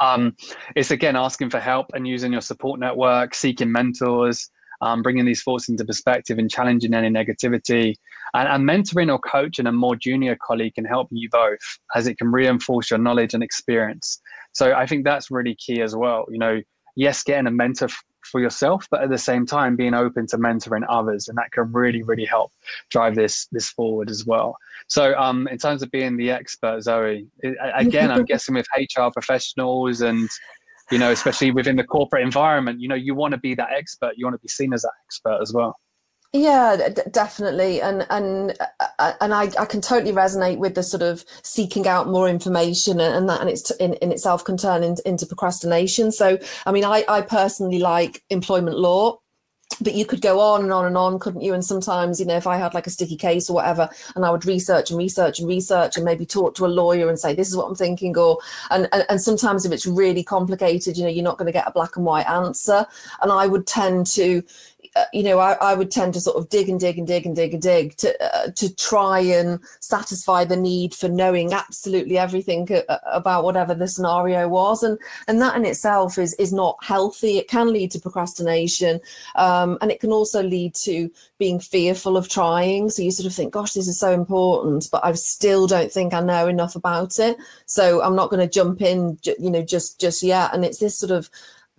Um, it's again asking for help and using your support network, seeking mentors, um, bringing these thoughts into perspective and challenging any negativity. And, and mentoring or coaching a more junior colleague can help you both as it can reinforce your knowledge and experience. So I think that's really key as well. You know, yes, getting a mentor for yourself, but at the same time being open to mentoring others, and that can really, really help drive this this forward as well. So, um, in terms of being the expert, Zoe, again, I'm guessing with HR professionals and you know, especially within the corporate environment, you know, you want to be that expert. You want to be seen as that expert as well. Yeah, d- definitely, and and uh, uh, and I, I can totally resonate with the sort of seeking out more information and that and it's in, in itself can turn into, into procrastination so i mean I, I personally like employment law but you could go on and on and on, couldn't you? And sometimes, you know, if I had like a sticky case or whatever, and I would research and research and research and maybe talk to a lawyer and say, this is what I'm thinking, or and and, and sometimes if it's really complicated, you know, you're not going to get a black and white answer. And I would tend to, uh, you know, I, I, would tend to sort of dig and dig and dig and dig and dig to uh, to try and satisfy the need for knowing absolutely everything uh, about whatever the scenario was, and and that in itself is is not healthy. It can lead to procrastination, um, and it can also lead to being fearful of trying. So you sort of think, "Gosh, this is so important," but I still don't think I know enough about it, so I'm not going to jump in, you know, just just yet. And it's this sort of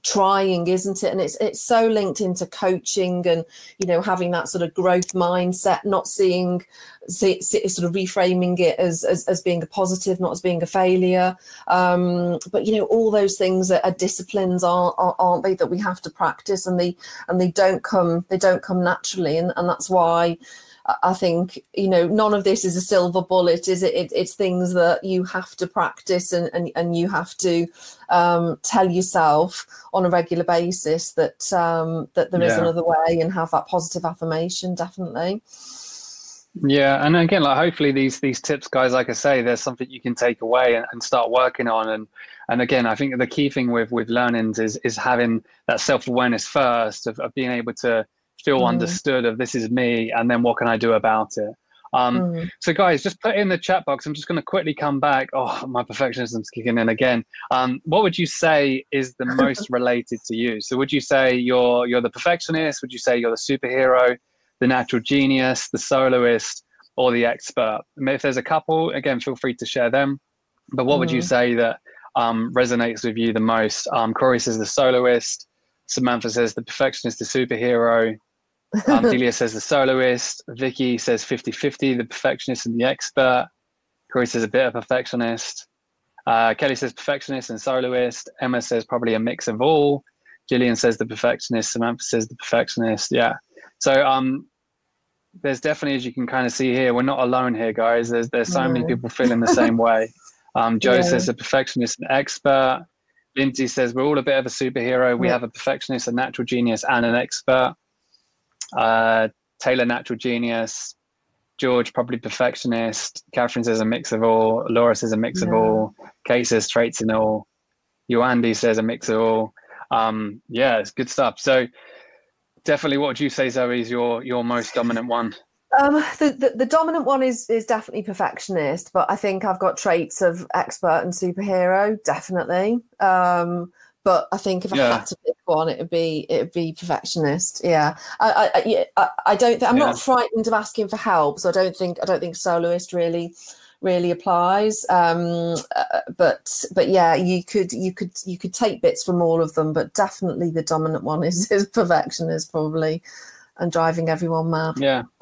trying isn't it? And it's it's so linked into coaching and you know having that sort of growth mindset not seeing see, see, sort of reframing it as, as, as being a positive not as being a failure. Um, but you know all those things are, are disciplines aren't, aren't they that we have to practice and they and they don't come they don't come naturally. And, and that's why I think you know none of this is a silver bullet, is it? it it's things that you have to practice and and, and you have to um, tell yourself on a regular basis that um, that there yeah. is another way and have that positive affirmation. Definitely. Yeah, and again, like hopefully these these tips, guys, like I say, there's something you can take away and, and start working on. And and again, I think the key thing with with learnings is is having that self awareness first of, of being able to feel mm. understood of this is me and then what can i do about it? Um, mm. so guys just put in the chat box. I'm just going to quickly come back. Oh my perfectionism's kicking in again. Um, what would you say is the most related to you? So would you say you're you're the perfectionist? Would you say you're the superhero the natural genius the soloist or the expert? I mean, if there's a couple again feel free to share them. But what mm. would you mm. say that um, resonates with you the most? Um, corey says the soloist samantha says the perfectionist the superhero um, Delia says the soloist. Vicky says 50 50, the perfectionist and the expert. Corey says a bit of perfectionist. Uh, Kelly says perfectionist and soloist. Emma says probably a mix of all. Gillian says the perfectionist. Samantha says the perfectionist. Yeah. So um, there's definitely, as you can kind of see here, we're not alone here, guys. There's there's so no. many people feeling the same way. Um, Joe yeah. says a perfectionist and expert. Lindsay says we're all a bit of a superhero. We yeah. have a perfectionist, a natural genius, and an expert. Uh, Taylor, natural genius. George, probably perfectionist. Catherine says a mix of all. Laura says a mix yeah. of all. Kate says traits in all. Yoandi says a mix of all. Um, yeah, it's good stuff. So definitely, what would you say, Zoe, is your your most dominant one? Um, the, the, the dominant one is is definitely perfectionist, but I think I've got traits of expert and superhero, definitely. Um, but I think if yeah. I had to pick one, it would be it would be perfectionist. Yeah, I I, I, I don't. Th- I'm yeah. not frightened of asking for help, so I don't think I don't think soloist really really applies. Um, uh, but but yeah, you could you could you could take bits from all of them, but definitely the dominant one is, is perfectionist probably and driving everyone mad. Yeah.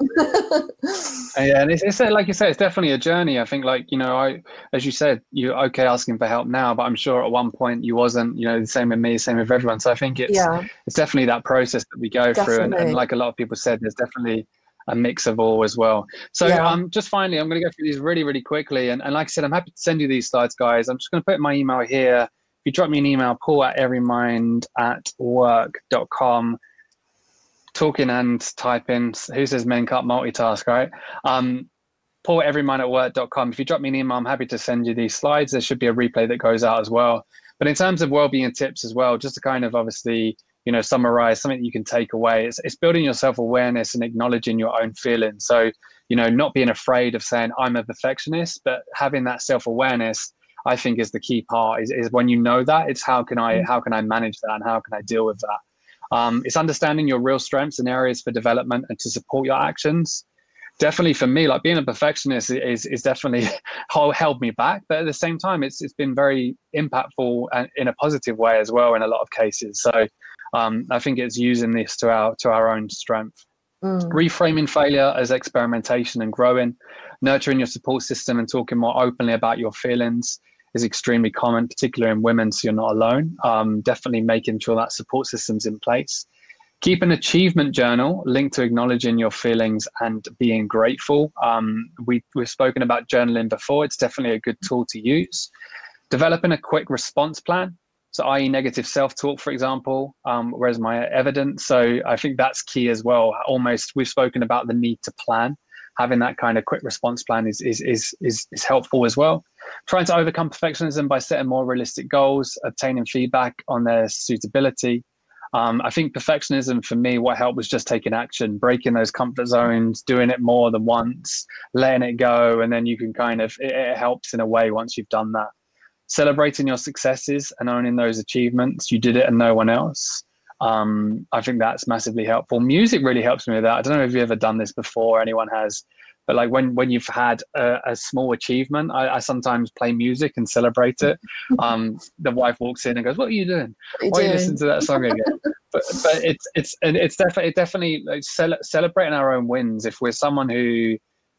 yeah, and it's, it's like you said, it's definitely a journey. I think, like you know, I as you said, you're okay asking for help now, but I'm sure at one point you wasn't. You know, the same with me, same with everyone. So I think it's yeah. it's definitely that process that we go definitely. through, and, and, like a lot of people said, there's definitely a mix of all as well. So yeah. um, just finally, I'm going to go through these really, really quickly, and, and like I said, I'm happy to send you these slides, guys. I'm just going to put my email here. If you drop me an email, paul at everymind at work.com talking and typing. Who says men can't multitask, right? Um, Paul at everymindatwork.com. If you drop me an email, I'm happy to send you these slides. There should be a replay that goes out as well. But in terms of well-being tips as well, just to kind of obviously, you know, summarize something you can take away, it's, it's building your self-awareness and acknowledging your own feelings. So, you know, not being afraid of saying I'm a perfectionist, but having that self-awareness, I think is the key part is, is when you know that it's how can I, how can I manage that and how can I deal with that? Um, it's understanding your real strengths and areas for development and to support your actions. Definitely for me, like being a perfectionist is is definitely held me back, but at the same time, it's it's been very impactful and in a positive way as well in a lot of cases. So um, I think it's using this to our to our own strength. Mm. Reframing failure as experimentation and growing, nurturing your support system and talking more openly about your feelings, is extremely common, particularly in women, so you're not alone. Um, definitely making sure that support system's in place. Keep an achievement journal linked to acknowledging your feelings and being grateful. Um, we, we've spoken about journaling before. It's definitely a good tool to use. Developing a quick response plan. So, i.e., negative self talk, for example, um, where's my evidence? So, I think that's key as well. Almost, we've spoken about the need to plan. Having that kind of quick response plan is, is, is, is, is helpful as well. Trying to overcome perfectionism by setting more realistic goals, obtaining feedback on their suitability, um, I think perfectionism for me, what helped was just taking action, breaking those comfort zones, doing it more than once, letting it go, and then you can kind of it, it helps in a way once you've done that. Celebrating your successes and owning those achievements, you did it and no one else. Um, I think that's massively helpful. Music really helps me with that. I don't know if you've ever done this before, anyone has, but like when when you've had a, a small achievement I, I, sometimes play music and celebrate it. Um, the wife walks in and goes what are you doing? Why are you listening to that song again? But but it's it's it's definitely definitely like cel- celebrating our own wins. If we're someone who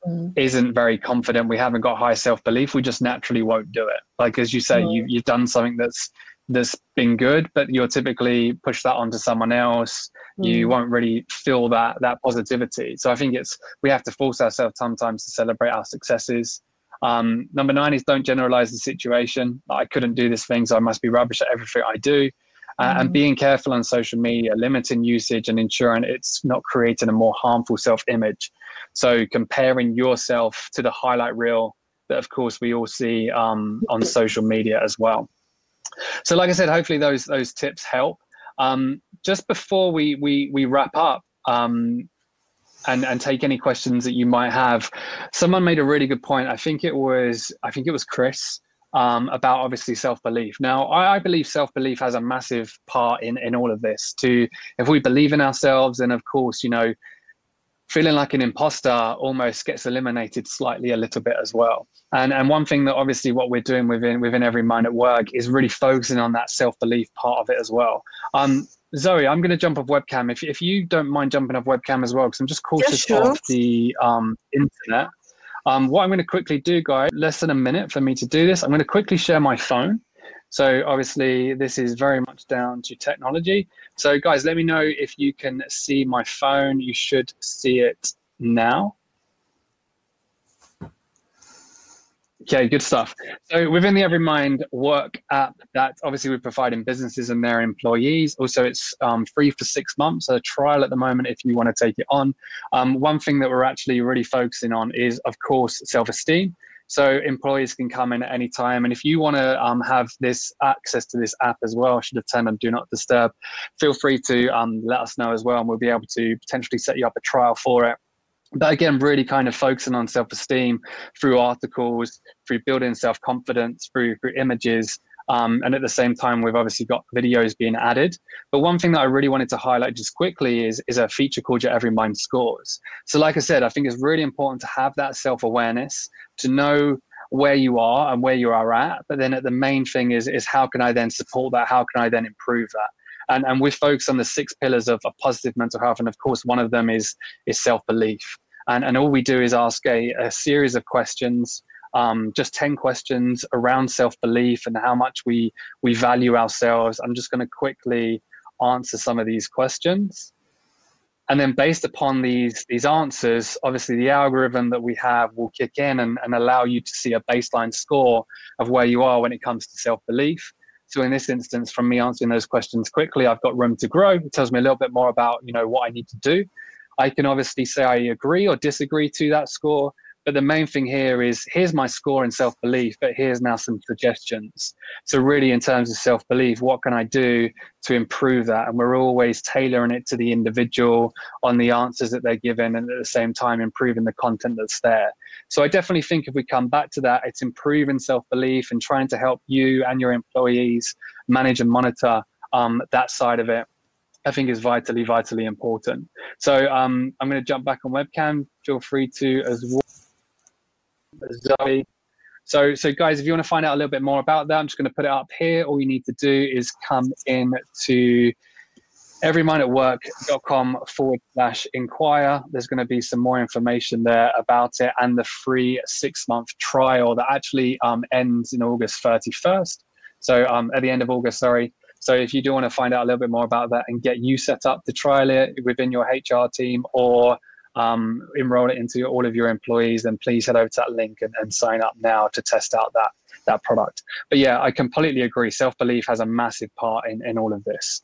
mm. not very confident we haven't got high self-belief we just naturally won't do it. Like as you say mm. you, you've done something that's that's been good but you'll typically push that onto someone else you mm. won't really feel that that positivity. So I think it's we have to force ourselves sometimes to celebrate our successes. Um, number nine is don't generalize the situation. I couldn't do this thing, so I must be rubbish at everything I do. Uh, mm. And being careful on social media, limiting usage, and ensuring it's not creating a more harmful self-image. So comparing yourself to the highlight reel that, of course, we all see um, on social media as well. So, like I said, hopefully those those tips help. Um, just before we we we wrap up um, and and take any questions that you might have, someone made a really good point. I think it was I think it was Chris um, about obviously self belief. Now, I, I believe self belief has a massive part in in all of this. To if we believe in ourselves, and of course, you know, feeling like an imposter almost gets eliminated slightly a little bit as well. And and one thing that obviously what we're doing within within every mind at work is really focusing on that self belief part of it as well. Um, Zoe, I'm going to jump off webcam. If, if you don't mind jumping off webcam as well, because I'm just cautious yeah, sure. of the um, internet. Um, what I'm going to quickly do, guys, less than a minute for me to do this. I'm going to quickly share my phone. So obviously, this is very much down to technology. So guys, let me know if you can see my phone. You should see it now. Okay, good stuff. So within the EveryMind work app that obviously we're providing businesses and their employees. Also, it's um, free for six months, a trial at the moment if you want to take it on. Um, one thing that we're actually really focusing on is, of course, self-esteem. So employees can come in at any time. And if you want to um, have this access to this app as well, should have turned on Do Not Disturb, feel free to um, let us know as well. And we'll be able to potentially set you up a trial for it but again really kind of focusing on self-esteem through articles through building self-confidence through through images um, and at the same time we've obviously got videos being added. But one thing that i really wanted to highlight just quickly is is a feature called your EveryMind scores. So like i said i think it's really important to have that self-awareness to know where you are and where you are at. But then the main thing is is how can i then support that? How can i then improve that? And and we focus on the six pillars of, of positive mental health. And of course one of them is is self-belief. And and all we do is ask a, a series of questions um, just 10 questions around self-belief and how much we we value ourselves i'm just going to quickly answer some of these questions and then based upon these these answers obviously the algorithm that we have will kick in and, and allow you to see a baseline score of where you are when it comes to self-belief so in this instance, from me answering those questions quickly, I've got room to grow. It tells me a little bit more about, you know, what I need to do. I can obviously say I agree or disagree to that score. But the main thing here is here's my score in self belief, but here's now some suggestions. So, really, in terms of self belief, what can I do to improve that? And we're always tailoring it to the individual on the answers that they're given, and at the same time, improving the content that's there. So, I definitely think if we come back to that, it's improving self belief and trying to help you and your employees manage and monitor um, that side of it. I think is vitally, vitally important. So um, I'm going to jump back on webcam. Feel free to as well. Zoe. So, so guys, if you want to find out a little bit more about that, I'm just going to put it up here. All you need to do is come in to everymindatwork.com forward slash inquire. There's going to be some more information there about it and the free six month trial that actually um, ends in August 31st. So um, at the end of August, sorry. So if you do want to find out a little bit more about that and get you set up to trial it within your HR team or um, enroll it into all of your employees, then please head over to that link and, and sign up now to test out that that product. But yeah, I completely agree. Self belief has a massive part in, in all of this.